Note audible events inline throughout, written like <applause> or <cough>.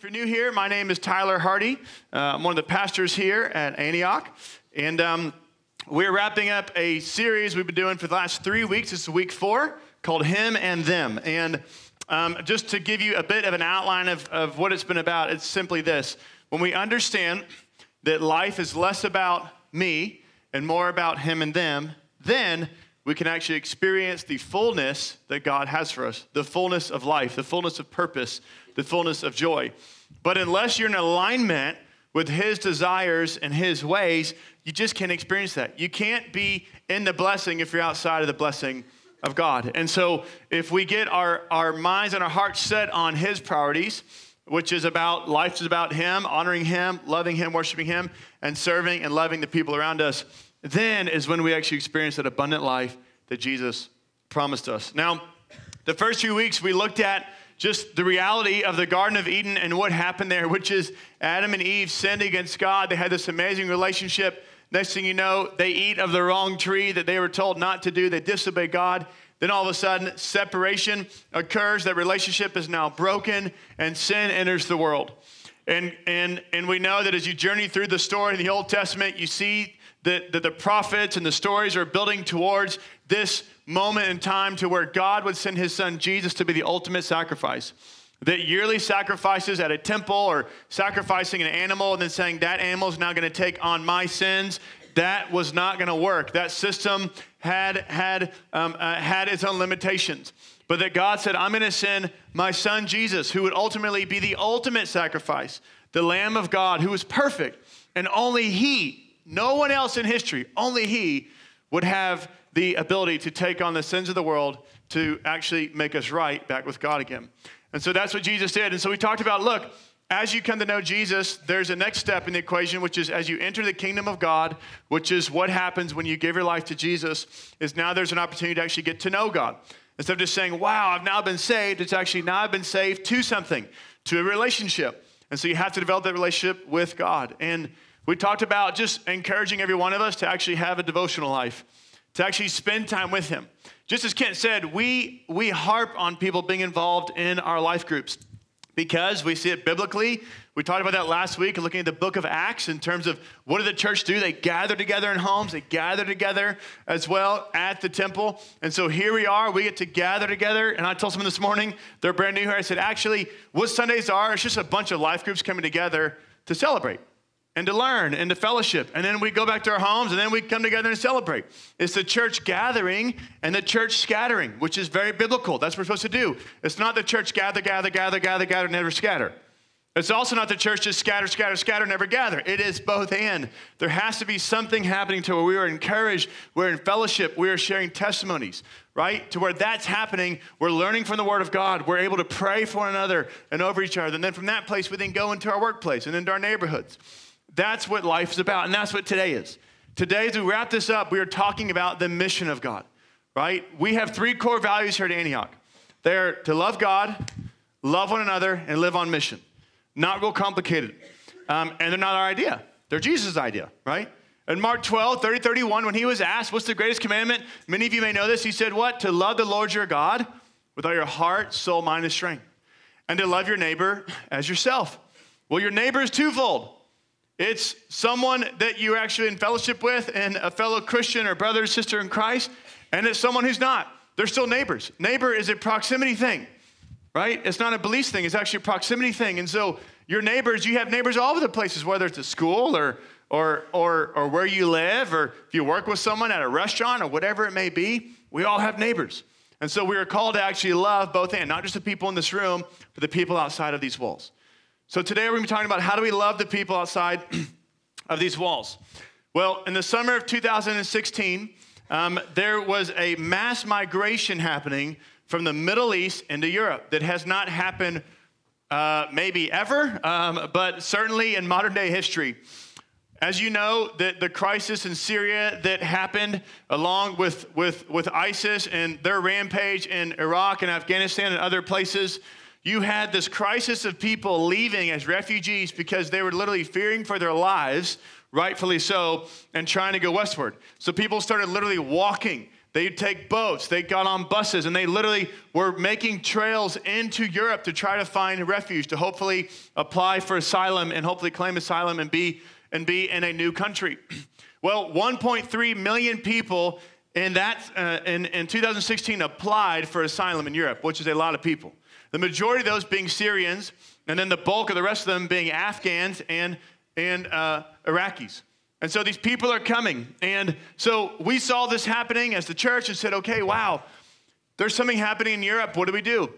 If you're new here, my name is Tyler Hardy. Uh, I'm one of the pastors here at Antioch. And um, we're wrapping up a series we've been doing for the last three weeks. It's week four called Him and Them. And um, just to give you a bit of an outline of, of what it's been about, it's simply this. When we understand that life is less about me and more about Him and them, then we can actually experience the fullness that God has for us the fullness of life, the fullness of purpose, the fullness of joy. But unless you're in alignment with His desires and His ways, you just can't experience that. You can't be in the blessing if you're outside of the blessing of God. And so, if we get our, our minds and our hearts set on His priorities, which is about life is about Him, honoring Him, loving Him, worshiping Him, and serving and loving the people around us, then is when we actually experience that abundant life that Jesus promised us. Now, the first few weeks we looked at just the reality of the Garden of Eden and what happened there, which is Adam and Eve sinned against God. They had this amazing relationship. Next thing you know, they eat of the wrong tree that they were told not to do. They disobey God. Then all of a sudden, separation occurs. That relationship is now broken, and sin enters the world. And, and, and we know that as you journey through the story in the Old Testament, you see that, that the prophets and the stories are building towards this moment in time to where God would send his son Jesus to be the ultimate sacrifice. That yearly sacrifices at a temple or sacrificing an animal and then saying that animal is now going to take on my sins, that was not going to work. That system had, had, um, uh, had its own limitations. But that God said, I'm going to send my son Jesus, who would ultimately be the ultimate sacrifice, the Lamb of God, who was perfect. And only he, no one else in history, only he would have the ability to take on the sins of the world to actually make us right back with God again. And so that's what Jesus did. And so we talked about look, as you come to know Jesus, there's a next step in the equation, which is as you enter the kingdom of God, which is what happens when you give your life to Jesus, is now there's an opportunity to actually get to know God. Instead of just saying, wow, I've now been saved, it's actually now I've been saved to something, to a relationship. And so you have to develop that relationship with God. And we talked about just encouraging every one of us to actually have a devotional life to actually spend time with him. Just as Kent said, we, we harp on people being involved in our life groups because we see it biblically. We talked about that last week, looking at the book of Acts in terms of what did the church do? They gather together in homes, they gather together as well at the temple. And so here we are, we get to gather together. And I told someone this morning, they're brand new here. I said, actually, what Sundays are, it's just a bunch of life groups coming together to celebrate and to learn and to fellowship. And then we go back to our homes and then we come together and celebrate. It's the church gathering and the church scattering, which is very biblical. That's what we're supposed to do. It's not the church gather, gather, gather, gather, gather, never scatter. It's also not the church just scatter, scatter, scatter, never gather. It is both and. There has to be something happening to where we are encouraged, we're in fellowship, we are sharing testimonies, right? To where that's happening, we're learning from the Word of God. We're able to pray for one another and over each other. And then from that place, we then go into our workplace and into our neighborhoods. That's what life is about, and that's what today is. Today, as we wrap this up, we are talking about the mission of God, right? We have three core values here at Antioch. They're to love God, love one another, and live on mission. Not real complicated. Um, and they're not our idea, they're Jesus' idea, right? In Mark 12, 30, 31, when he was asked, What's the greatest commandment? Many of you may know this. He said, What? To love the Lord your God with all your heart, soul, mind, and strength, and to love your neighbor as yourself. Well, your neighbor is twofold it's someone that you're actually in fellowship with and a fellow Christian or brother or sister in Christ, and it's someone who's not. They're still neighbors. Neighbor is a proximity thing, right? It's not a belief thing, it's actually a proximity thing. And so your neighbors, you have neighbors all over the places, whether it's a school or or, or, or where you live, or if you work with someone at a restaurant or whatever it may be, we all have neighbors. And so we are called to actually love both and, not just the people in this room, but the people outside of these walls. So today we're going to be talking about how do we love the people outside of these walls. Well, in the summer of 2016, um, there was a mass migration happening from the Middle East into Europe that has not happened uh, maybe ever, um, but certainly in modern day history. As you know, the, the crisis in Syria that happened along with, with, with ISIS and their rampage in Iraq and Afghanistan and other places you had this crisis of people leaving as refugees because they were literally fearing for their lives, rightfully so, and trying to go westward. So people started literally walking. They'd take boats, they got on buses, and they literally were making trails into Europe to try to find refuge, to hopefully apply for asylum and hopefully claim asylum and be, and be in a new country. <clears throat> Well, 1.3 million people in, that, uh, in, in 2016 applied for asylum in Europe, which is a lot of people. The majority of those being Syrians, and then the bulk of the rest of them being Afghans and, and uh, Iraqis. And so these people are coming. And so we saw this happening as the church and said, okay, wow, there's something happening in Europe. What do we do?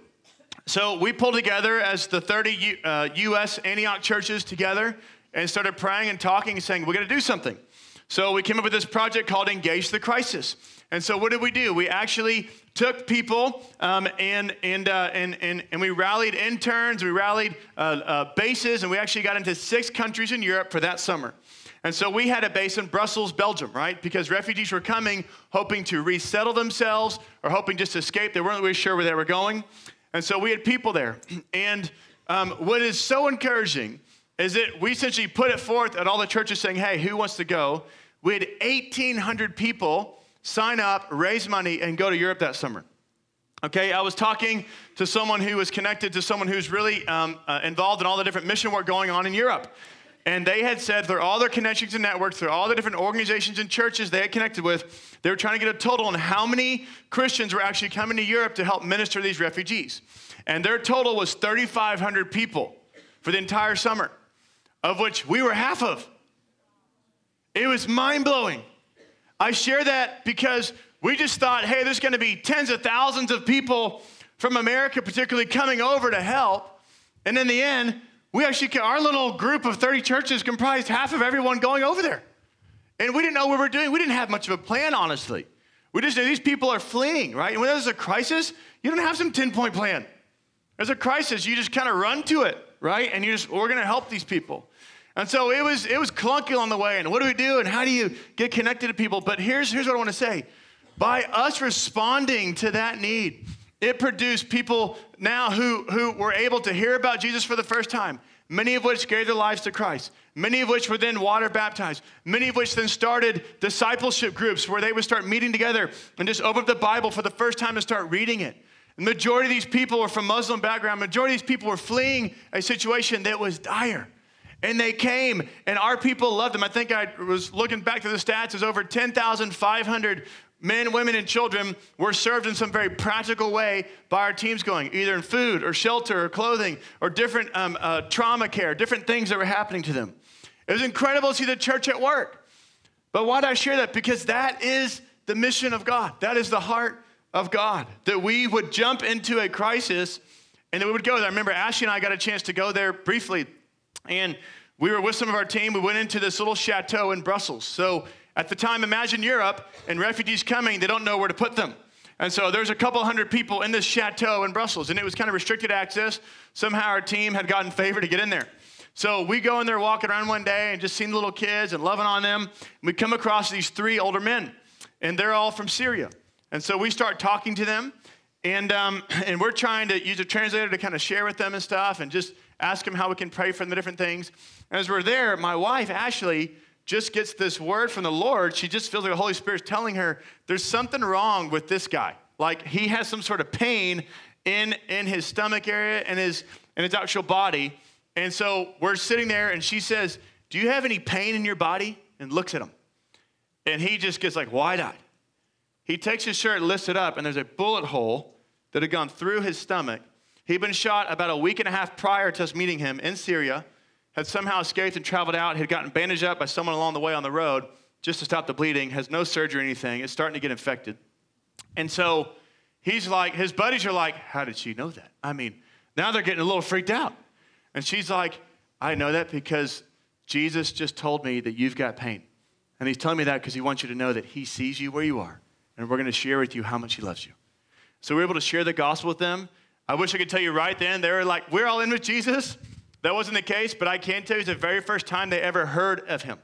So we pulled together as the 30 U, uh, U.S. Antioch churches together and started praying and talking and saying, we're going to do something. So we came up with this project called Engage the Crisis. And so what did we do? We actually took people um, and, and, uh, and, and, and we rallied interns, we rallied uh, uh, bases, and we actually got into six countries in Europe for that summer. And so we had a base in Brussels, Belgium, right? Because refugees were coming hoping to resettle themselves or hoping just to escape. They weren't really sure where they were going. And so we had people there. <clears throat> And um, what is so encouraging is that we essentially put it forth at all the churches saying, hey, who wants to go? We had 1,800 people sign up, raise money, and go to Europe that summer. Okay, I was talking to someone who was connected to someone who's really um, uh, involved in all the different mission work going on in Europe. And they had said through all their connections and networks, through all the different organizations and churches they had connected with, they were trying to get a total on how many Christians were actually coming to Europe to help minister to these refugees. And their total was 3,500 people for the entire summer, of which we were half of. It was mind blowing. I share that because we just thought, hey, there's going to be tens of thousands of people from America, particularly coming over to help. And in the end, we actually, our little group of 30 churches comprised half of everyone going over there. And we didn't know what we were doing. We didn't have much of a plan, honestly. We just knew these people are fleeing, right? And when there's a crisis, you don't have some 10 point plan. There's a crisis, you just kind of run to it, right? And you just, we're going to help these people. And so it was, it was clunky on the way. And what do we do? And how do you get connected to people? But here's, here's what I want to say by us responding to that need, it produced people now who, who were able to hear about Jesus for the first time, many of which gave their lives to Christ, many of which were then water baptized, many of which then started discipleship groups where they would start meeting together and just open up the Bible for the first time and start reading it. The majority of these people were from Muslim background. Majority of these people were fleeing a situation that was dire. And they came, and our people loved them. I think I was looking back to the stats, there's over 10,500 men, women, and children were served in some very practical way by our teams going, either in food or shelter or clothing or different um, uh, trauma care, different things that were happening to them. It was incredible to see the church at work. But why did I share that? Because that is the mission of God. That is the heart of God. That we would jump into a crisis and then we would go there. I remember Ashley and I got a chance to go there briefly. And we were with some of our team. We went into this little chateau in Brussels. So at the time, imagine Europe and refugees coming, they don't know where to put them. And so there's a couple hundred people in this chateau in Brussels, and it was kind of restricted access. Somehow our team had gotten favor to get in there. So we go in there walking around one day and just seeing the little kids and loving on them. We come across these three older men, and they're all from Syria. And so we start talking to them, and, um, <clears throat> and we're trying to use a translator to kind of share with them and stuff and just ask him how we can pray for the different things. And as we're there, my wife, Ashley, just gets this word from the Lord. She just feels like the Holy Spirit's telling her there's something wrong with this guy. Like he has some sort of pain in, in his stomach area and his, in his actual body. And so we're sitting there and she says, Do you have any pain in your body? And looks at him. And he just gets like wide eyed. He takes his shirt, lifts it up, and there's a bullet hole that had gone through his stomach. He'd been shot about a week and a half prior to us meeting him in Syria had somehow escaped and traveled out, had gotten bandaged up by someone along the way on the road just to stop the bleeding, has no surgery or anything, is starting to get infected. And so he's like, his buddies are like, How did she know that? I mean, now they're getting a little freaked out. And she's like, I know that because Jesus just told me that you've got pain. And he's telling me that because he wants you to know that he sees you where you are. And we're going to share with you how much he loves you. So we're able to share the gospel with them. I wish I could tell you right then, they were like, We're all in with Jesus. That wasn't the case, but I can tell you it's the very first time they ever heard of him.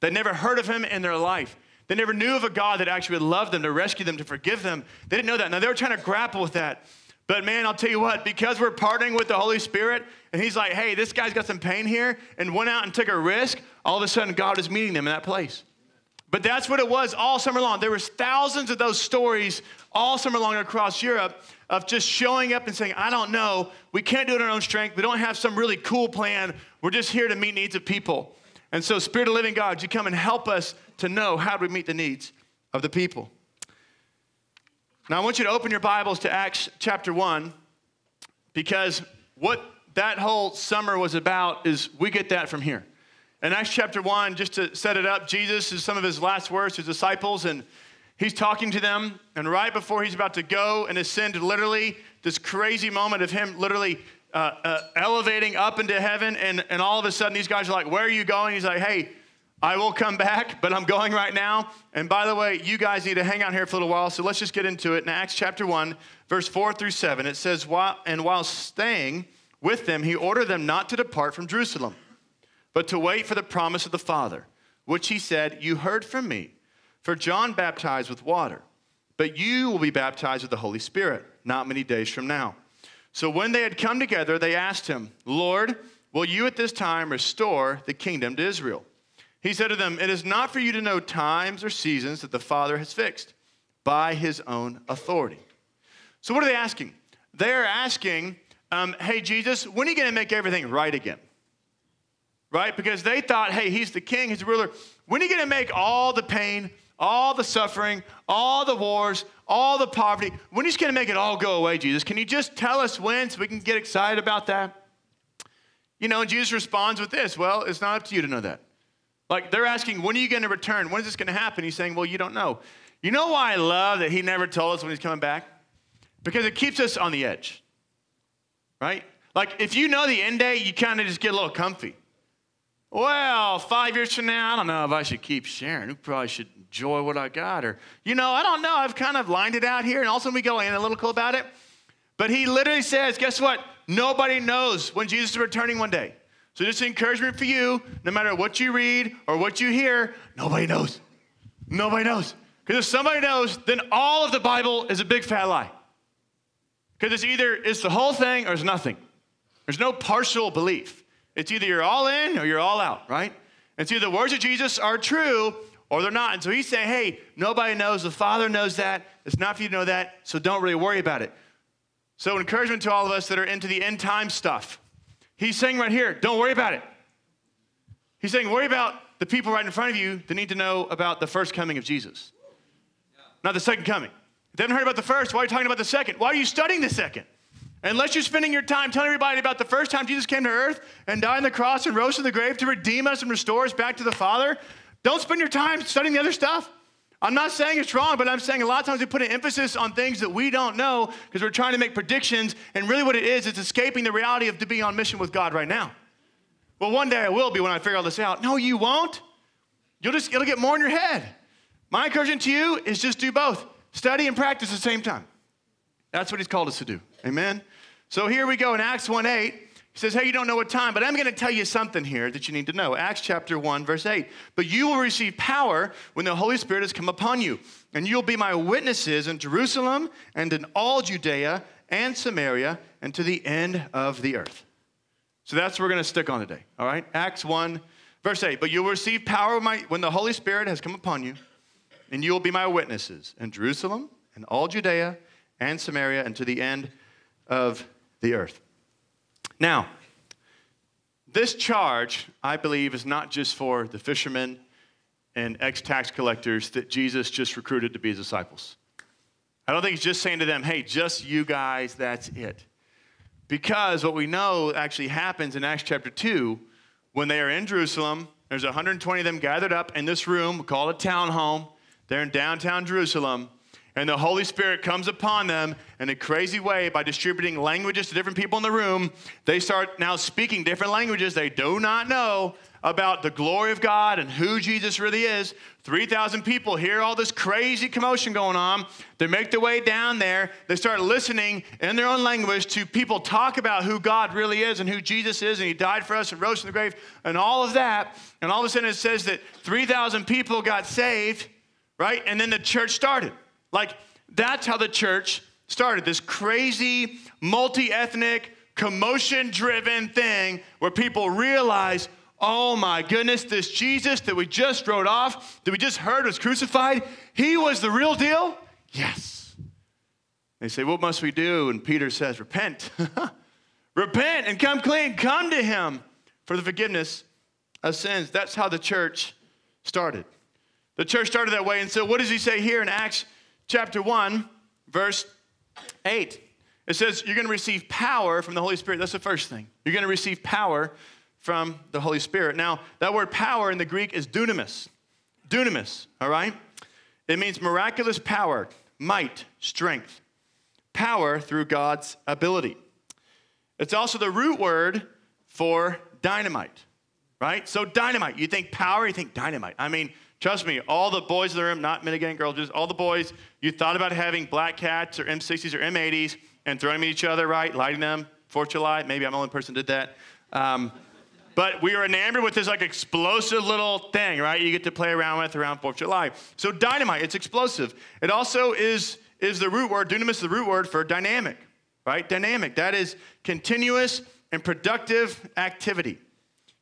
They never heard of him in their life. They never knew of a God that actually would love them, to rescue them, to forgive them. They didn't know that. Now, they were trying to grapple with that. But man, I'll tell you what, because we're partnering with the Holy Spirit, and He's like, hey, this guy's got some pain here, and went out and took a risk, all of a sudden God is meeting them in that place. But that's what it was all summer long. There was thousands of those stories all summer long across Europe of just showing up and saying, I don't know. We can't do it on our own strength. We don't have some really cool plan. We're just here to meet needs of people. And so, Spirit of Living God, you come and help us to know how do we meet the needs of the people. Now, I want you to open your Bibles to Acts chapter 1 because what that whole summer was about is we get that from here. In Acts chapter 1, just to set it up, Jesus is some of his last words to his disciples, and he's talking to them. And right before he's about to go and ascend, literally, this crazy moment of him literally uh, uh, elevating up into heaven, and, and all of a sudden, these guys are like, Where are you going? He's like, Hey, I will come back, <laughs> but I'm going right now. And by the way, you guys need to hang out here for a little while, so let's just get into it. In Acts chapter 1, verse 4 through 7, it says, And while staying with them, he ordered them not to depart from Jerusalem but to wait for the promise of the Father, which he said, You heard from me. For John baptized with water, but you will be baptized with the Holy Spirit not many days from now. So when they had come together, they asked him, Lord, will you at this time restore the kingdom to Israel? He said to them, It is not for you to know times or seasons that the Father has fixed by his own authority. So, what are they asking? They're asking, um, Hey, Jesus, when are you going to make everything right again? right? Because they thought, hey, he's the king, he's the ruler. When are you going to make all the pain, all the suffering, all the wars, all the poverty? When are going to make it all go away, Jesus? Can you just tell us when so we can get excited about that? You know, and Jesus responds with this Well, it's not up to you to know that. Like they're asking, when are you going to return? When is this going to happen? He's saying, well, you don't know. You know why I love that he never told us when he's coming back? Because it keeps us on the edge, right? Like if you know the end day, you kind of just get a little comfy. Well, five years from now, I don't know if I should keep sharing. We probably should enjoy what I got. Or, you know, I don't know. I've kind of lined it out here. And also, we go analytical about it. But he literally says, guess what? Nobody knows when Jesus is returning one day. So, just encouragement for you no matter what you read or what you hear, nobody knows. Nobody knows. Because if somebody knows, then all of the Bible is a big fat lie. Because it's either it's the whole thing or it's nothing. There's no partial belief. It's either you're all in or you're all out, right? And so the words of Jesus are true or they're not. And so he's saying, hey, nobody knows. The Father knows that. It's not for you to know that, so don't really worry about it. So, encouragement to all of us that are into the end time stuff. He's saying right here, don't worry about it. He's saying, worry about the people right in front of you that need to know about the first coming of Jesus, not the second coming. If they haven't heard about the first, why are you talking about the second? Why are you studying the second? Unless you're spending your time telling everybody about the first time Jesus came to earth and died on the cross and rose from the grave to redeem us and restore us back to the Father, don't spend your time studying the other stuff. I'm not saying it's wrong, but I'm saying a lot of times we put an emphasis on things that we don't know because we're trying to make predictions, and really what it is, it's escaping the reality of to be on mission with God right now. Well, one day I will be when I figure all this out. No, you won't. You'll just, it'll get more in your head. My encouragement to you is just do both study and practice at the same time. That's what he's called us to do. Amen. So here we go in Acts 1 8. He says, Hey, you don't know what time, but I'm going to tell you something here that you need to know. Acts chapter 1, verse 8. But you will receive power when the Holy Spirit has come upon you, and you'll be my witnesses in Jerusalem and in all Judea and Samaria and to the end of the earth. So that's what we're going to stick on today, all right? Acts 1, verse 8. But you will receive power when the Holy Spirit has come upon you, and you will be my witnesses in Jerusalem and all Judea and Samaria and to the end of the earth. Now, this charge, I believe, is not just for the fishermen and ex tax collectors that Jesus just recruited to be his disciples. I don't think he's just saying to them, hey, just you guys, that's it. Because what we know actually happens in Acts chapter 2, when they are in Jerusalem, there's 120 of them gathered up in this room called a town home. They're in downtown Jerusalem and the Holy Spirit comes upon them in a crazy way by distributing languages to different people in the room. They start now speaking different languages they do not know about the glory of God and who Jesus really is. 3,000 people hear all this crazy commotion going on. They make their way down there. They start listening in their own language to people talk about who God really is and who Jesus is, and He died for us and rose from the grave, and all of that. And all of a sudden it says that 3,000 people got saved, right? And then the church started. Like, that's how the church started this crazy, multi ethnic, commotion driven thing where people realize, Oh my goodness, this Jesus that we just wrote off, that we just heard was crucified, he was the real deal? Yes. They say, What must we do? And Peter says, Repent. <laughs> Repent and come clean. Come to him for the forgiveness of sins. That's how the church started. The church started that way. And so, what does he say here in Acts chapter 1, verse 8? It says, You're going to receive power from the Holy Spirit. That's the first thing. You're going to receive power from the Holy Spirit. Now, that word power in the Greek is dunamis. Dunamis, all right? It means miraculous power, might, strength, power through God's ability. It's also the root word for dynamite, right? So, dynamite, you think power, you think dynamite. I mean, trust me, all the boys in the room, not mitigating girls, just all the boys, you thought about having black cats or M60s or M80s and throwing them at each other, right? Lighting them, 4th of July. Maybe I'm the only person who did that. Um, but we were enamored with this like explosive little thing, right? You get to play around with around 4th of July. So dynamite, it's explosive. It also is, is the root word, dunamis is the root word for dynamic, right? Dynamic. That is continuous and productive activity.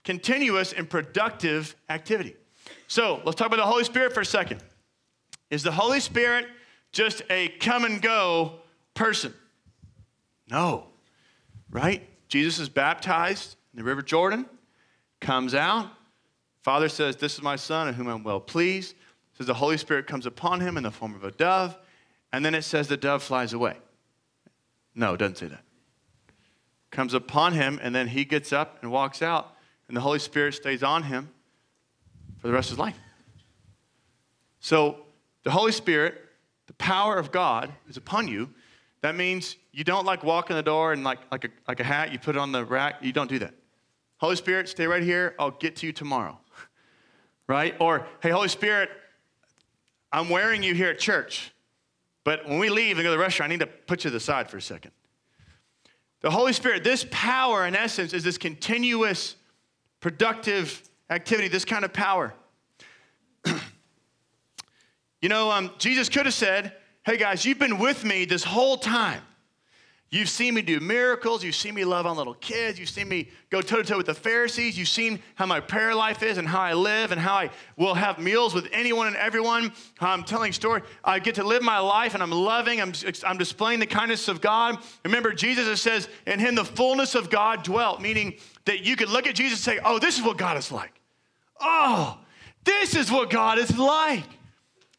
Continuous and productive activity. So let's talk about the Holy Spirit for a second. Is the Holy Spirit just a come and go person? No, right? Jesus is baptized in the River Jordan comes out. Father says, This is my son in whom I'm well pleased. Says the Holy Spirit comes upon him in the form of a dove. And then it says the dove flies away. No, it doesn't say that. Comes upon him, and then he gets up and walks out, and the Holy Spirit stays on him for the rest of his life. So the Holy Spirit, the power of God is upon you. That means you don't like walk in the door and like, like, a, like a hat, you put it on the rack. You don't do that. Holy Spirit, stay right here. I'll get to you tomorrow. Right? Or, hey, Holy Spirit, I'm wearing you here at church, but when we leave and go to the restaurant, I need to put you to the side for a second. The Holy Spirit, this power in essence is this continuous, productive activity, this kind of power. <clears throat> you know, um, Jesus could have said, hey guys, you've been with me this whole time. You've seen me do miracles. You've seen me love on little kids. You've seen me go toe to toe with the Pharisees. You've seen how my prayer life is and how I live and how I will have meals with anyone and everyone. I'm telling story. I get to live my life and I'm loving. I'm, I'm displaying the kindness of God. Remember, Jesus says, in him the fullness of God dwelt, meaning that you could look at Jesus and say, oh, this is what God is like. Oh, this is what God is like.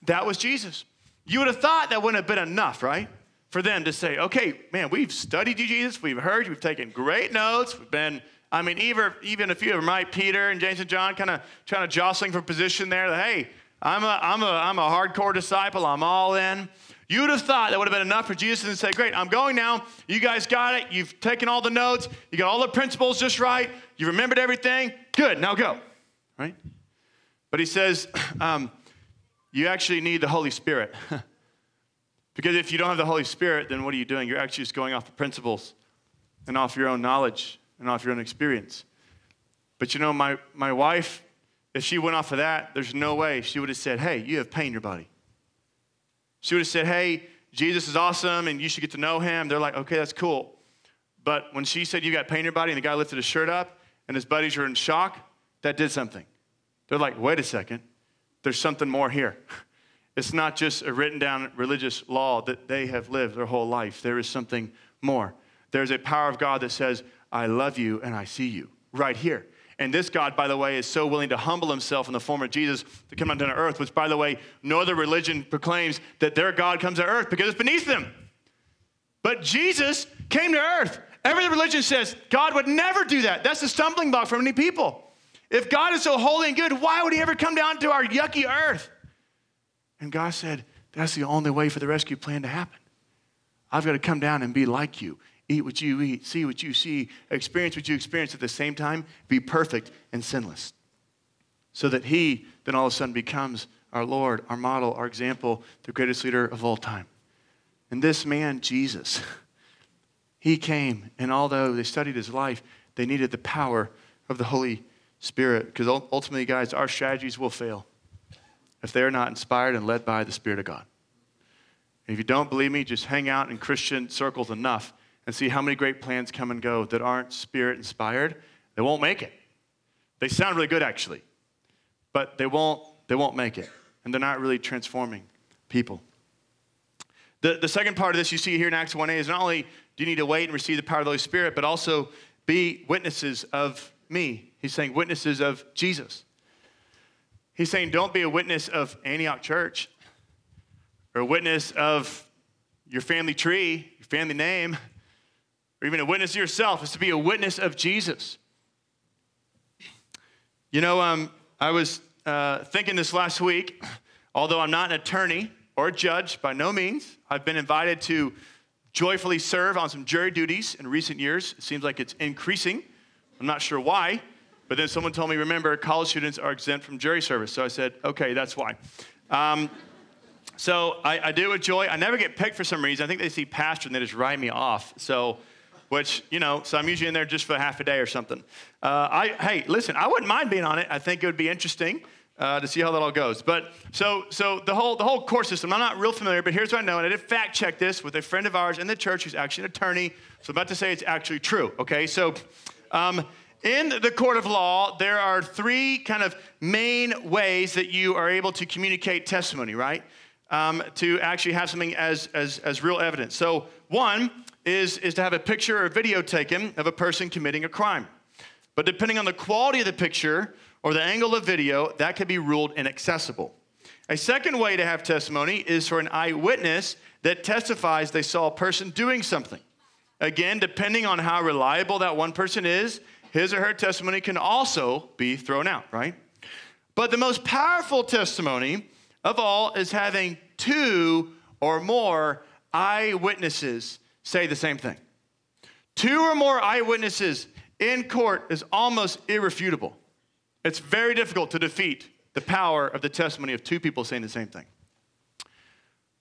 That was Jesus. You would have thought that wouldn't have been enough, right? for them to say, okay, man, we've studied you, Jesus. We've heard you. We've taken great notes. We've been, I mean, even, even a few of them, right? Peter and James and John kind of trying to jostling for position there. That, hey, I'm a, I'm, a, I'm a hardcore disciple. I'm all in. You would have thought that would have been enough for Jesus to say, Great, I'm going now. You guys got it. You've taken all the notes. You got all the principles just right. You remembered everything. Good, now go. Right? But he says, <clears throat> um, You actually need the Holy Spirit. <laughs> Because if you don't have the Holy Spirit, then what are you doing? You're actually just going off the principles and off your own knowledge and off your own experience. But you know, my, my wife, if she went off of that, there's no way she would have said, Hey, you have pain in your body. She would have said, Hey, Jesus is awesome and you should get to know him. They're like, Okay, that's cool. But when she said, You got pain in your body, and the guy lifted his shirt up and his buddies were in shock, that did something. They're like, Wait a second, there's something more here. <laughs> It's not just a written down religious law that they have lived their whole life. There is something more. There's a power of God that says, I love you and I see you right here. And this God, by the way, is so willing to humble himself in the form of Jesus to come down to earth, which, by the way, no other religion proclaims that their God comes to earth because it's beneath them. But Jesus came to earth. Every religion says God would never do that. That's the stumbling block for many people. If God is so holy and good, why would he ever come down to our yucky earth? And God said, That's the only way for the rescue plan to happen. I've got to come down and be like you, eat what you eat, see what you see, experience what you experience at the same time, be perfect and sinless. So that He then all of a sudden becomes our Lord, our model, our example, the greatest leader of all time. And this man, Jesus, <laughs> he came, and although they studied his life, they needed the power of the Holy Spirit. Because ultimately, guys, our strategies will fail if they're not inspired and led by the Spirit of God. And if you don't believe me, just hang out in Christian circles enough and see how many great plans come and go that aren't Spirit inspired. They won't make it. They sound really good, actually, but they won't, they won't make it. And they're not really transforming people. The, the second part of this you see here in Acts 1a is not only do you need to wait and receive the power of the Holy Spirit, but also be witnesses of me. He's saying witnesses of Jesus. He's saying don't be a witness of Antioch Church or a witness of your family tree, your family name, or even a witness of yourself. It's to be a witness of Jesus. You know, um, I was uh, thinking this last week, although I'm not an attorney or a judge by no means, I've been invited to joyfully serve on some jury duties in recent years. It seems like it's increasing. I'm not sure why, but then someone told me, remember, college students are exempt from jury service. So I said, okay, that's why. Um, so I, I, do it with joy. I never get picked for some reason. I think they see pastor and they just write me off. So, which, you know, so I'm usually in there just for half a day or something. Uh, I, hey, listen, I wouldn't mind being on it. I think it would be interesting uh, to see how that all goes. But so so the whole the whole court system. I'm not real familiar, but here's what I know, and I did fact check this with a friend of ours in the church who's actually an attorney. So I'm about to say it's actually true. Okay, so. Um, in the court of law, there are three kind of main ways that you are able to communicate testimony, right? Um, to actually have something as, as, as real evidence. So, one is, is to have a picture or video taken of a person committing a crime. But depending on the quality of the picture or the angle of video, that could be ruled inaccessible. A second way to have testimony is for an eyewitness that testifies they saw a person doing something. Again, depending on how reliable that one person is, his or her testimony can also be thrown out, right? But the most powerful testimony of all is having two or more eyewitnesses say the same thing. Two or more eyewitnesses in court is almost irrefutable. It's very difficult to defeat the power of the testimony of two people saying the same thing.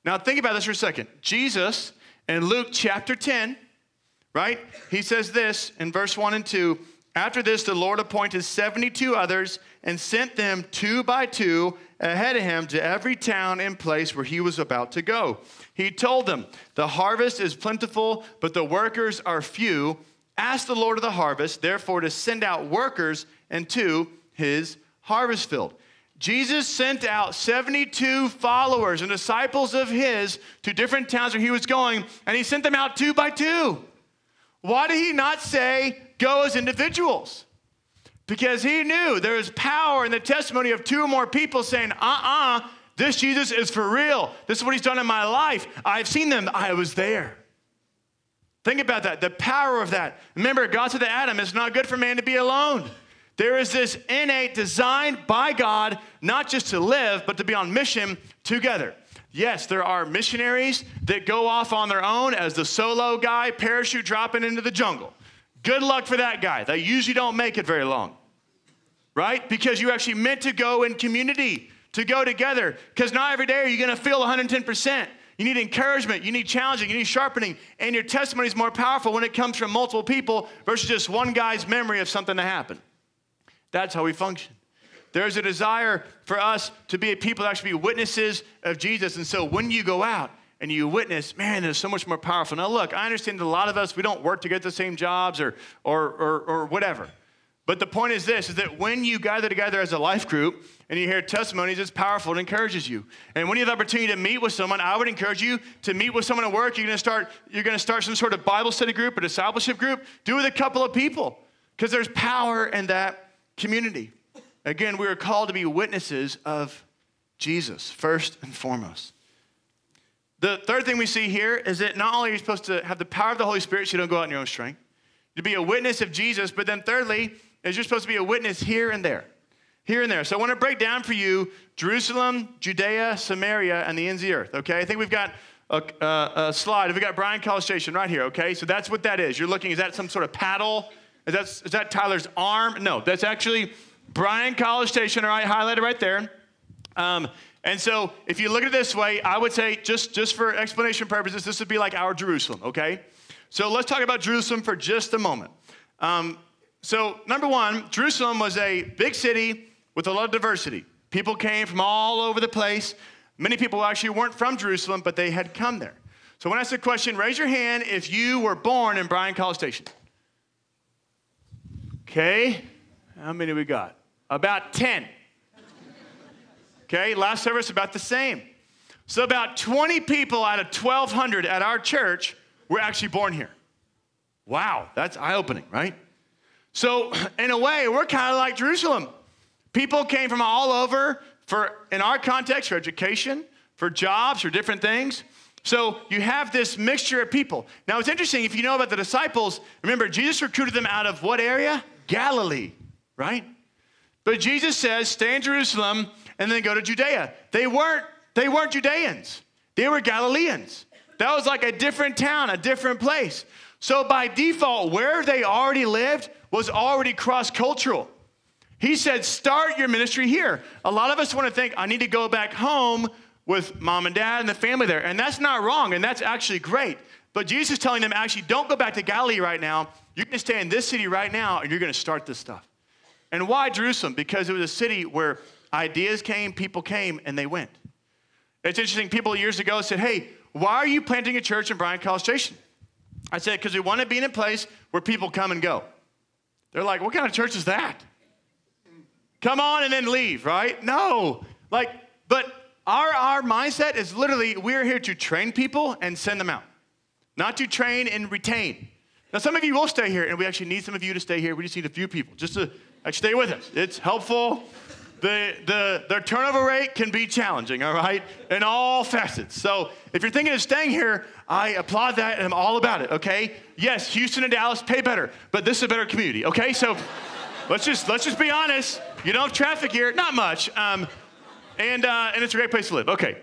Now, think about this for a second. Jesus in Luke chapter 10, right? He says this in verse 1 and 2 After this, the Lord appointed 72 others and sent them two by two ahead of him to every town and place where he was about to go. He told them, The harvest is plentiful, but the workers are few. Ask the Lord of the harvest, therefore, to send out workers into his harvest field. Jesus sent out 72 followers and disciples of his to different towns where he was going, and he sent them out two by two. Why did he not say, go as individuals? Because he knew there is power in the testimony of two or more people saying, uh uh-uh, uh, this Jesus is for real. This is what he's done in my life. I've seen them, I was there. Think about that, the power of that. Remember, God said to Adam, it's not good for man to be alone. There is this innate design by God, not just to live, but to be on mission together. Yes, there are missionaries that go off on their own as the solo guy, parachute dropping into the jungle. Good luck for that guy. They usually don't make it very long, right? Because you're actually meant to go in community, to go together. Because not every day are you going to feel 110%. You need encouragement, you need challenging, you need sharpening, and your testimony is more powerful when it comes from multiple people versus just one guy's memory of something that happened. That's how we function. There's a desire for us to be a people that actually be witnesses of Jesus. And so when you go out and you witness, man, it's so much more powerful. Now, look, I understand that a lot of us, we don't work to get the same jobs or, or, or, or whatever. But the point is this is that when you gather together as a life group and you hear testimonies, it's powerful. It encourages you. And when you have the opportunity to meet with someone, I would encourage you to meet with someone at work. You're gonna start, you're gonna start some sort of Bible study group or discipleship group. Do it with a couple of people. Because there's power in that community. Again, we are called to be witnesses of Jesus, first and foremost. The third thing we see here is that not only are you supposed to have the power of the Holy Spirit so you don't go out in your own strength, to be a witness of Jesus, but then thirdly, is you're supposed to be a witness here and there. Here and there. So I want to break down for you Jerusalem, Judea, Samaria, and the ends of the earth, okay? I think we've got a, a, a slide. We've got Bryan College Station right here, okay? So that's what that is. You're looking, is that some sort of paddle? Is that, is that Tyler's arm? No, that's actually Bryan College Station, all right, highlighted right there. Um, and so if you look at it this way, I would say, just, just for explanation purposes, this would be like our Jerusalem, okay? So let's talk about Jerusalem for just a moment. Um, so, number one, Jerusalem was a big city with a lot of diversity. People came from all over the place. Many people actually weren't from Jerusalem, but they had come there. So, when I ask the question, raise your hand if you were born in Bryan College Station. Okay, How many we got? About 10. Okay, last service about the same. So about 20 people out of 1,200 at our church were actually born here. Wow, that's eye opening, right? So, <clears throat> in a way, we're kind of like Jerusalem. People came from all over for, in our context, for education, for jobs, for different things. So you have this mixture of people. Now it's interesting, if you know about the disciples, remember, Jesus recruited them out of what area? Galilee, right? But Jesus says, stay in Jerusalem and then go to Judea. They weren't, they weren't Judeans, they were Galileans. That was like a different town, a different place. So by default, where they already lived was already cross cultural. He said, start your ministry here. A lot of us want to think, I need to go back home with mom and dad and the family there. And that's not wrong, and that's actually great. But Jesus is telling them, actually, don't go back to Galilee right now. You're going to stay in this city right now, and you're going to start this stuff. And why Jerusalem? Because it was a city where ideas came, people came, and they went. It's interesting, people years ago said, hey, why are you planting a church in Bryan College Station? I said, because we want to be in a place where people come and go. They're like, what kind of church is that? Come on and then leave, right? No. Like, but our, our mindset is literally we're here to train people and send them out, not to train and retain. Now, some of you will stay here, and we actually need some of you to stay here. We just need a few people just to stay with us. It's helpful. The, the, the turnover rate can be challenging, all right, in all facets. So if you're thinking of staying here, I applaud that and I'm all about it, okay? Yes, Houston and Dallas pay better, but this is a better community, okay? So let's just let's just be honest. You don't have traffic here, not much. Um, and, uh, and it's a great place to live. Okay,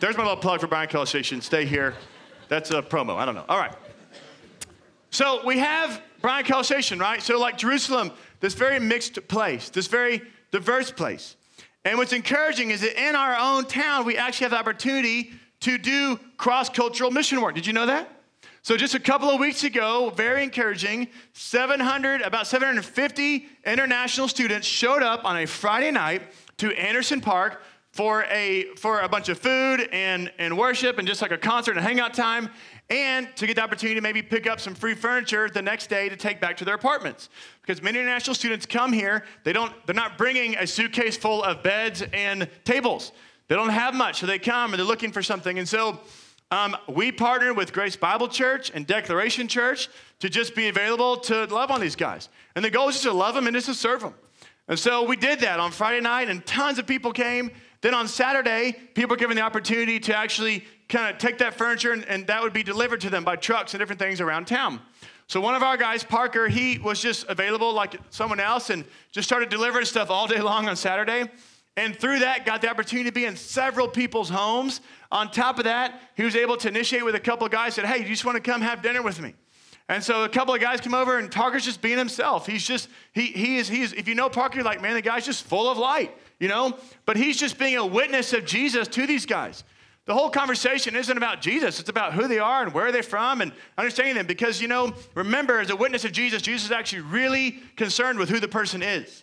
there's my little plug for Bryan College Station. Stay here. That's a promo. I don't know. All right. So we have Bryan College Station, right? So, like Jerusalem, this very mixed place, this very diverse place. And what's encouraging is that in our own town, we actually have the opportunity to do cross cultural mission work. Did you know that? So just a couple of weeks ago, very encouraging, 700, about 750 international students showed up on a Friday night to Anderson Park for a for a bunch of food and and worship and just like a concert and hangout time and to get the opportunity to maybe pick up some free furniture the next day to take back to their apartments. Because many international students come here they don't they're not bringing a suitcase full of beds and tables. They don't have much so they come and they're looking for something. And so um, we partnered with grace bible church and declaration church to just be available to love on these guys. And the goal is just to love them and just to serve them. And so we did that on Friday night, and tons of people came. Then on Saturday, people were given the opportunity to actually kind of take that furniture, and, and that would be delivered to them by trucks and different things around town. So one of our guys, Parker, he was just available like someone else and just started delivering stuff all day long on Saturday. And through that, got the opportunity to be in several people's homes. On top of that, he was able to initiate with a couple of guys, said, Hey, you just want to come have dinner with me? And so a couple of guys come over, and Parker's just being himself. He's just, he, he is, he is, if you know Parker, you're like, man, the guy's just full of light, you know? But he's just being a witness of Jesus to these guys. The whole conversation isn't about Jesus, it's about who they are and where they're from and understanding them. Because, you know, remember, as a witness of Jesus, Jesus is actually really concerned with who the person is.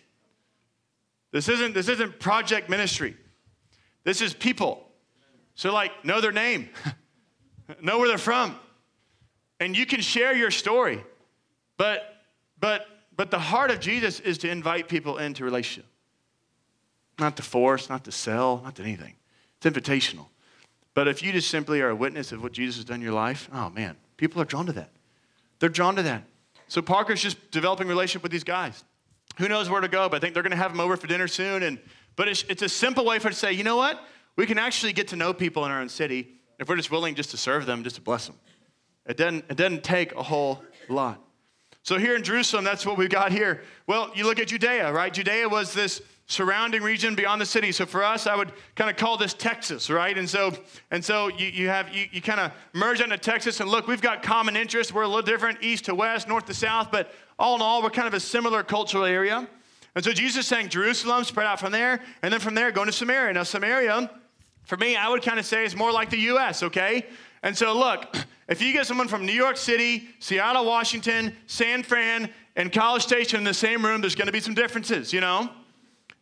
This isn't, this isn't project ministry, this is people. So, like, know their name, <laughs> know where they're from and you can share your story. But but but the heart of Jesus is to invite people into relationship. Not to force, not to sell, not to anything. It's invitational. But if you just simply are a witness of what Jesus has done in your life, oh man, people are drawn to that. They're drawn to that. So Parker's just developing relationship with these guys. Who knows where to go, but I think they're going to have him over for dinner soon. And but it's, it's a simple way for to say, you know what? We can actually get to know people in our own city if we're just willing just to serve them, just to bless them. It doesn't, it doesn't take a whole lot. So here in Jerusalem, that's what we've got here. Well, you look at Judea, right? Judea was this surrounding region beyond the city. So for us, I would kind of call this Texas, right? And so, and so you, you have you, you kind of merge into Texas and look, we've got common interests. We're a little different, east to west, north to south, but all in all, we're kind of a similar cultural area. And so Jesus is saying Jerusalem, spread out from there, and then from there going to Samaria. Now, Samaria, for me, I would kind of say is more like the U.S., okay? And so, look, <clears throat> if you get someone from New York City, Seattle, Washington, San Fran, and College Station in the same room, there's going to be some differences, you know?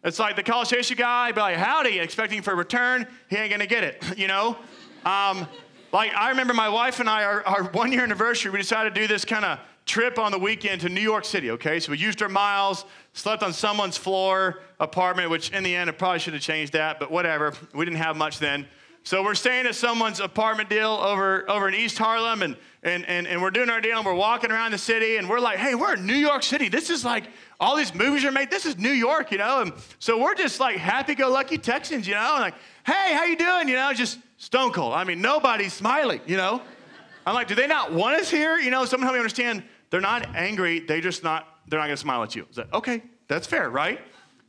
It's like the College Station guy, be like, howdy, expecting for a return. He ain't to get it, <laughs> you know? Um, like, I remember my wife and I, our, our one year anniversary, we decided to do this kind of trip on the weekend to New York City, okay? So we used our miles, slept on someone's floor apartment, which in the end, I probably should have changed that, but whatever. We didn't have much then. So we're staying at someone's apartment deal over, over in East Harlem, and, and, and, and we're doing our deal, and we're walking around the city, and we're like, hey, we're in New York City. This is like, all these movies are made. This is New York, you know? And so we're just like happy-go-lucky Texans, you know? And like, hey, how you doing? You know, just stone cold. I mean, nobody's smiling, you know? I'm like, do they not want us here? You know, someone help me understand. They're not angry. They just not, they're not gonna smile at you. That, okay, that's fair, right?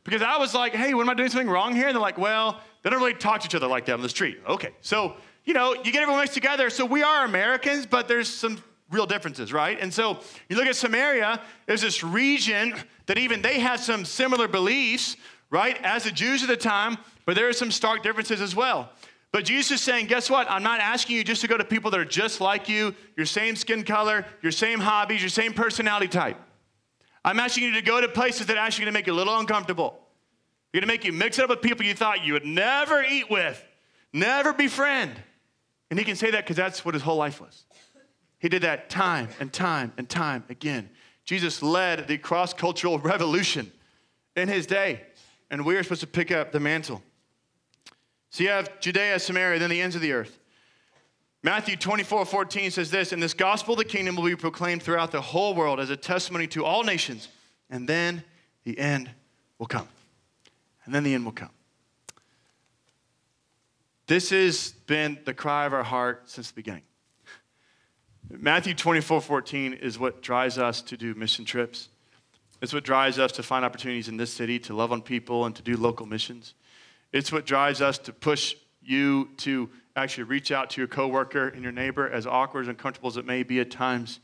Because I was like, hey, what am I doing something wrong here? And they're like, well, they don't really talk to each other like that on the street. Okay, so, you know, you get everyone mixed together. So we are Americans, but there's some real differences, right? And so you look at Samaria, there's this region that even they had some similar beliefs, right, as the Jews at the time, but there are some stark differences as well. But Jesus is saying, guess what? I'm not asking you just to go to people that are just like you, your same skin color, your same hobbies, your same personality type. I'm asking you to go to places that are actually going to make you a little uncomfortable. Going to make you mix it up with people you thought you would never eat with, never befriend. And he can say that because that's what his whole life was. He did that time and time and time again. Jesus led the cross cultural revolution in his day, and we are supposed to pick up the mantle. So you have Judea, Samaria, then the ends of the earth. Matthew 24, 14 says this, and this gospel of the kingdom will be proclaimed throughout the whole world as a testimony to all nations, and then the end will come. And then the end will come. This has been the cry of our heart since the beginning. Matthew 24, 14 is what drives us to do mission trips. It's what drives us to find opportunities in this city to love on people and to do local missions. It's what drives us to push you to actually reach out to your coworker and your neighbor, as awkward and uncomfortable as it may be at times.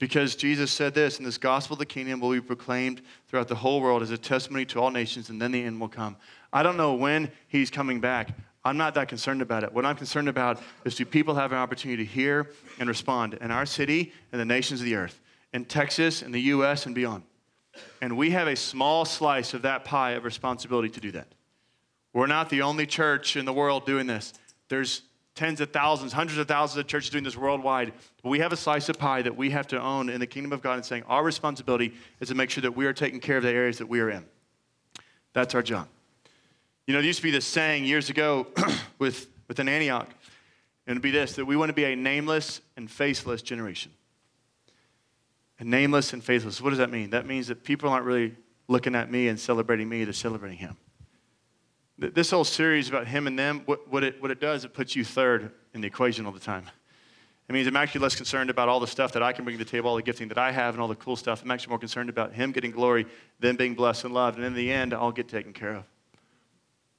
Because Jesus said this, and this gospel of the kingdom will be proclaimed throughout the whole world as a testimony to all nations, and then the end will come. I don't know when he's coming back. I'm not that concerned about it. What I'm concerned about is do people have an opportunity to hear and respond in our city and the nations of the earth, in Texas, in the U.S., and beyond. And we have a small slice of that pie of responsibility to do that. We're not the only church in the world doing this. There's tens of thousands, hundreds of thousands of churches doing this worldwide. But We have a slice of pie that we have to own in the kingdom of God and saying our responsibility is to make sure that we are taking care of the areas that we are in. That's our job. You know, there used to be this saying years ago <clears throat> with, with an Antioch, and it'd be this that we want to be a nameless and faceless generation. A nameless and faceless. What does that mean? That means that people aren't really looking at me and celebrating me, they're celebrating him. This whole series about him and them, what, what, it, what it does, it puts you third in the equation all the time. It means I'm actually less concerned about all the stuff that I can bring to the table, all the gifting that I have, and all the cool stuff. I'm actually more concerned about him getting glory, them being blessed and loved. And in the end, I'll get taken care of.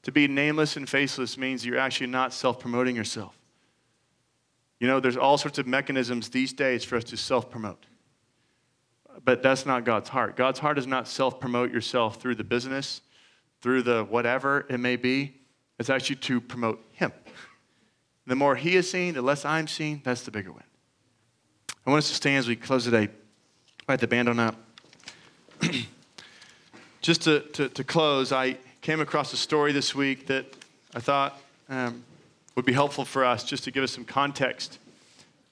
To be nameless and faceless means you're actually not self promoting yourself. You know, there's all sorts of mechanisms these days for us to self promote. But that's not God's heart. God's heart is not self promote yourself through the business through the whatever it may be, it's actually to promote Him. The more He is seen, the less I'm seen, that's the bigger win. I want us to stand as we close today. Right, the band on up. <clears throat> Just to, to, to, close, I came across a story this week that I thought um, would be helpful for us just to give us some context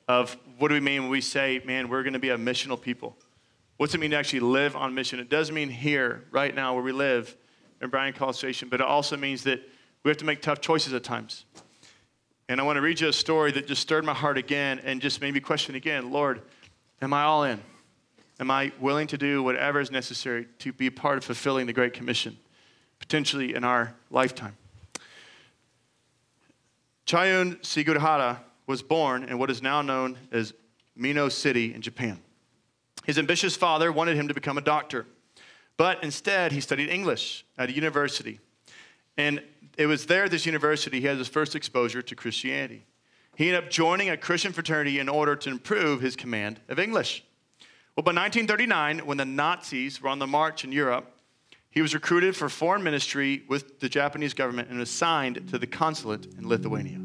of what do we mean when we say, man, we're going to be a missional people. What's it mean to actually live on mission? It does mean here, right now, where we live, in Bryan College Station, but it also means that we have to make tough choices at times. And I want to read you a story that just stirred my heart again and just made me question again Lord, am I all in? Am I willing to do whatever is necessary to be part of fulfilling the Great Commission, potentially in our lifetime? Chiune Sugihara was born in what is now known as Mino City in Japan. His ambitious father wanted him to become a doctor. But instead, he studied English at a university. And it was there at this university he had his first exposure to Christianity. He ended up joining a Christian fraternity in order to improve his command of English. Well, by 1939, when the Nazis were on the march in Europe, he was recruited for foreign ministry with the Japanese government and assigned to the consulate in Lithuania.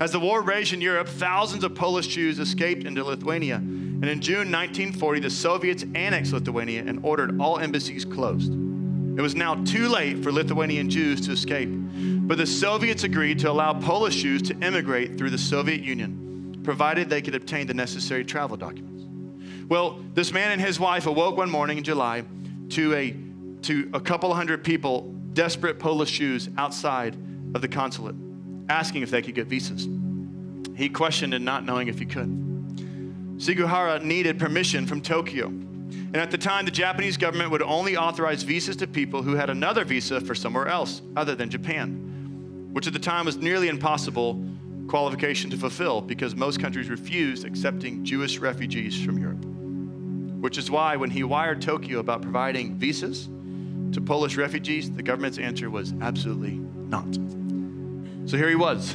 As the war raged in Europe, thousands of Polish Jews escaped into Lithuania and in June 1940, the Soviets annexed Lithuania and ordered all embassies closed. It was now too late for Lithuanian Jews to escape, but the Soviets agreed to allow Polish Jews to immigrate through the Soviet Union, provided they could obtain the necessary travel documents. Well, this man and his wife awoke one morning in July to a, to a couple hundred people, desperate Polish Jews outside of the consulate, asking if they could get visas. He questioned and not knowing if he could. Sugihara needed permission from Tokyo. And at the time, the Japanese government would only authorize visas to people who had another visa for somewhere else other than Japan, which at the time was nearly impossible qualification to fulfill because most countries refused accepting Jewish refugees from Europe. Which is why when he wired Tokyo about providing visas to Polish refugees, the government's answer was absolutely not. So here he was.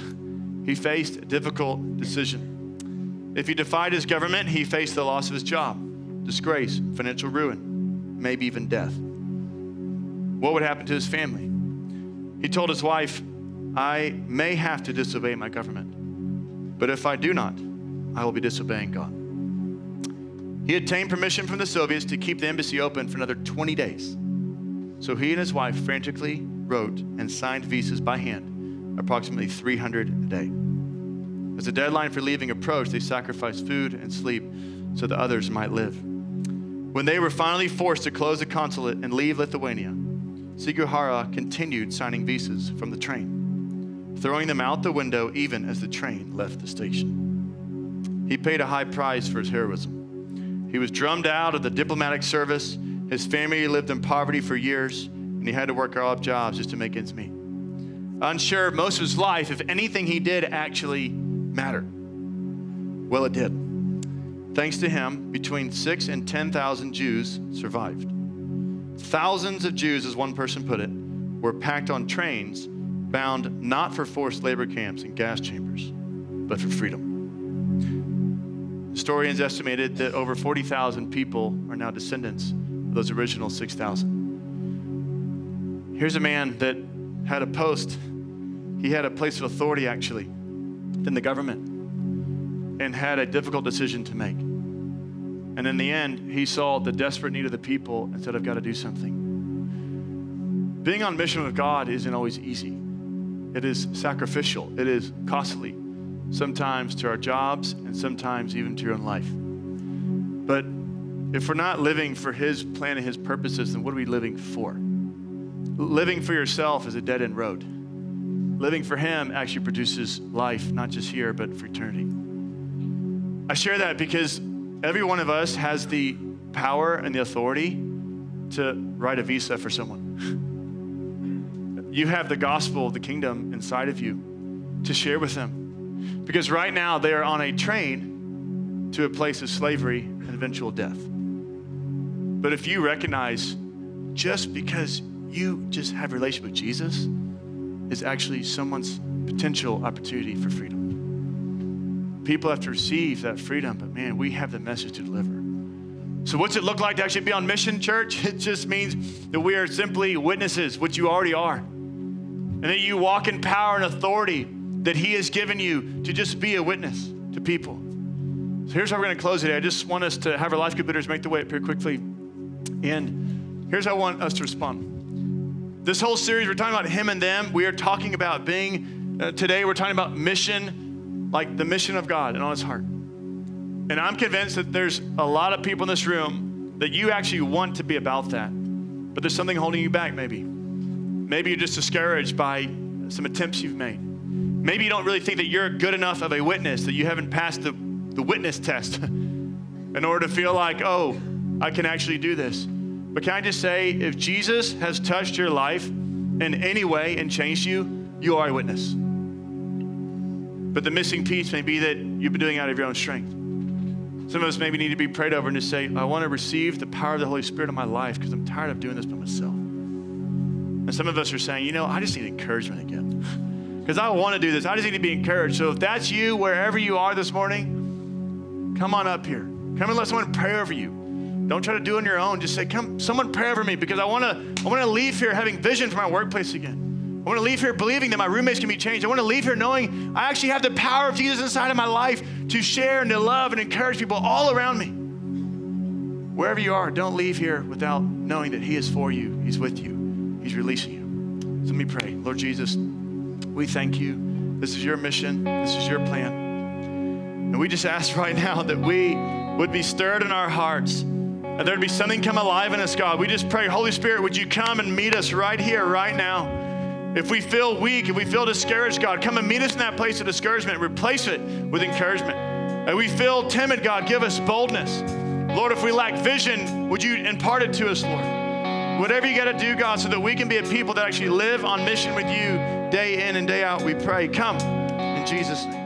He faced a difficult decision. If he defied his government, he faced the loss of his job, disgrace, financial ruin, maybe even death. What would happen to his family? He told his wife, I may have to disobey my government, but if I do not, I will be disobeying God. He obtained permission from the Soviets to keep the embassy open for another 20 days. So he and his wife frantically wrote and signed visas by hand, approximately 300 a day. As the deadline for leaving approached, they sacrificed food and sleep so that others might live. When they were finally forced to close the consulate and leave Lithuania, Sugihara continued signing visas from the train, throwing them out the window even as the train left the station. He paid a high price for his heroism. He was drummed out of the diplomatic service. His family lived in poverty for years, and he had to work odd jobs just to make ends meet. Unsure most of his life if anything he did actually mattered. Well, it did. Thanks to him, between six and 10,000 Jews survived. Thousands of Jews, as one person put it, were packed on trains bound not for forced labor camps and gas chambers, but for freedom. Historians estimated that over 40,000 people are now descendants those original 6,000. Here's a man that had a post, he had a place of authority actually in the government and had a difficult decision to make. And in the end, he saw the desperate need of the people and said, I've got to do something. Being on mission with God isn't always easy, it is sacrificial, it is costly, sometimes to our jobs and sometimes even to your own life. But if we're not living for His plan and His purposes, then what are we living for? Living for yourself is a dead end road. Living for Him actually produces life, not just here, but for eternity. I share that because every one of us has the power and the authority to write a visa for someone. You have the gospel of the kingdom inside of you to share with them. Because right now they are on a train to a place of slavery and eventual death. But if you recognize just because you just have a relationship with Jesus is actually someone's potential opportunity for freedom people have to receive that freedom, but man, we have the message to deliver. So, what's it look like to actually be on mission, church? <laughs> It just means that we are simply witnesses, which you already are. And that you walk in power and authority that He has given you to just be a witness to people. So, here's how we're going to close today. I just want us to have our life group make the way up here quickly. And here's how I want us to respond. This whole series, we're talking about Him and them. We are talking about being, uh, today, we're talking about mission like the mission of God and on his heart. And I'm convinced that there's a lot of people in this room that you actually want to be about that, but there's something holding you back, maybe. Maybe you're just discouraged by some attempts you've made. Maybe you don't really think that you're good enough of a witness, that you haven't passed the, the witness test <laughs> in order to feel like, oh, I can actually do this. But can I just say, if Jesus has touched your life in any way and changed you, you are a witness. But the missing piece may be that you've been doing out of your own strength. Some of us maybe need to be prayed over and just say, I want to receive the power of the Holy Spirit in my life because I'm tired of doing this by myself. And some of us are saying, you know, I just need encouragement again. <laughs> Because I want to do this. I just need to be encouraged. So if that's you, wherever you are this morning, come on up here. Come and let someone pray over you. Don't try to do it on your own. Just say, come, someone pray over me because I want to I want to leave here having vision for my workplace again. I want to leave here believing that my roommates can be changed. I want to leave here knowing I actually have the power of Jesus inside of my life to share and to love and encourage people all around me. Wherever you are, don't leave here without knowing that He is for you, He's with you, He's releasing you. So let me pray. Lord Jesus, we thank you. This is your mission, this is your plan. And we just ask <laughs> right now that we would be stirred in our hearts. And there'd be something come alive in us, God. We just pray, Holy Spirit, would you come and meet us right here, right now? If we feel weak, if we feel discouraged, God, come and meet us in that place of discouragement. Replace it with encouragement. If we feel timid, God, give us boldness. Lord, if we lack vision, would you impart it to us, Lord? Whatever you got to do, God, so that we can be a people that actually live on mission with you day in and day out, we pray. Come in Jesus' name.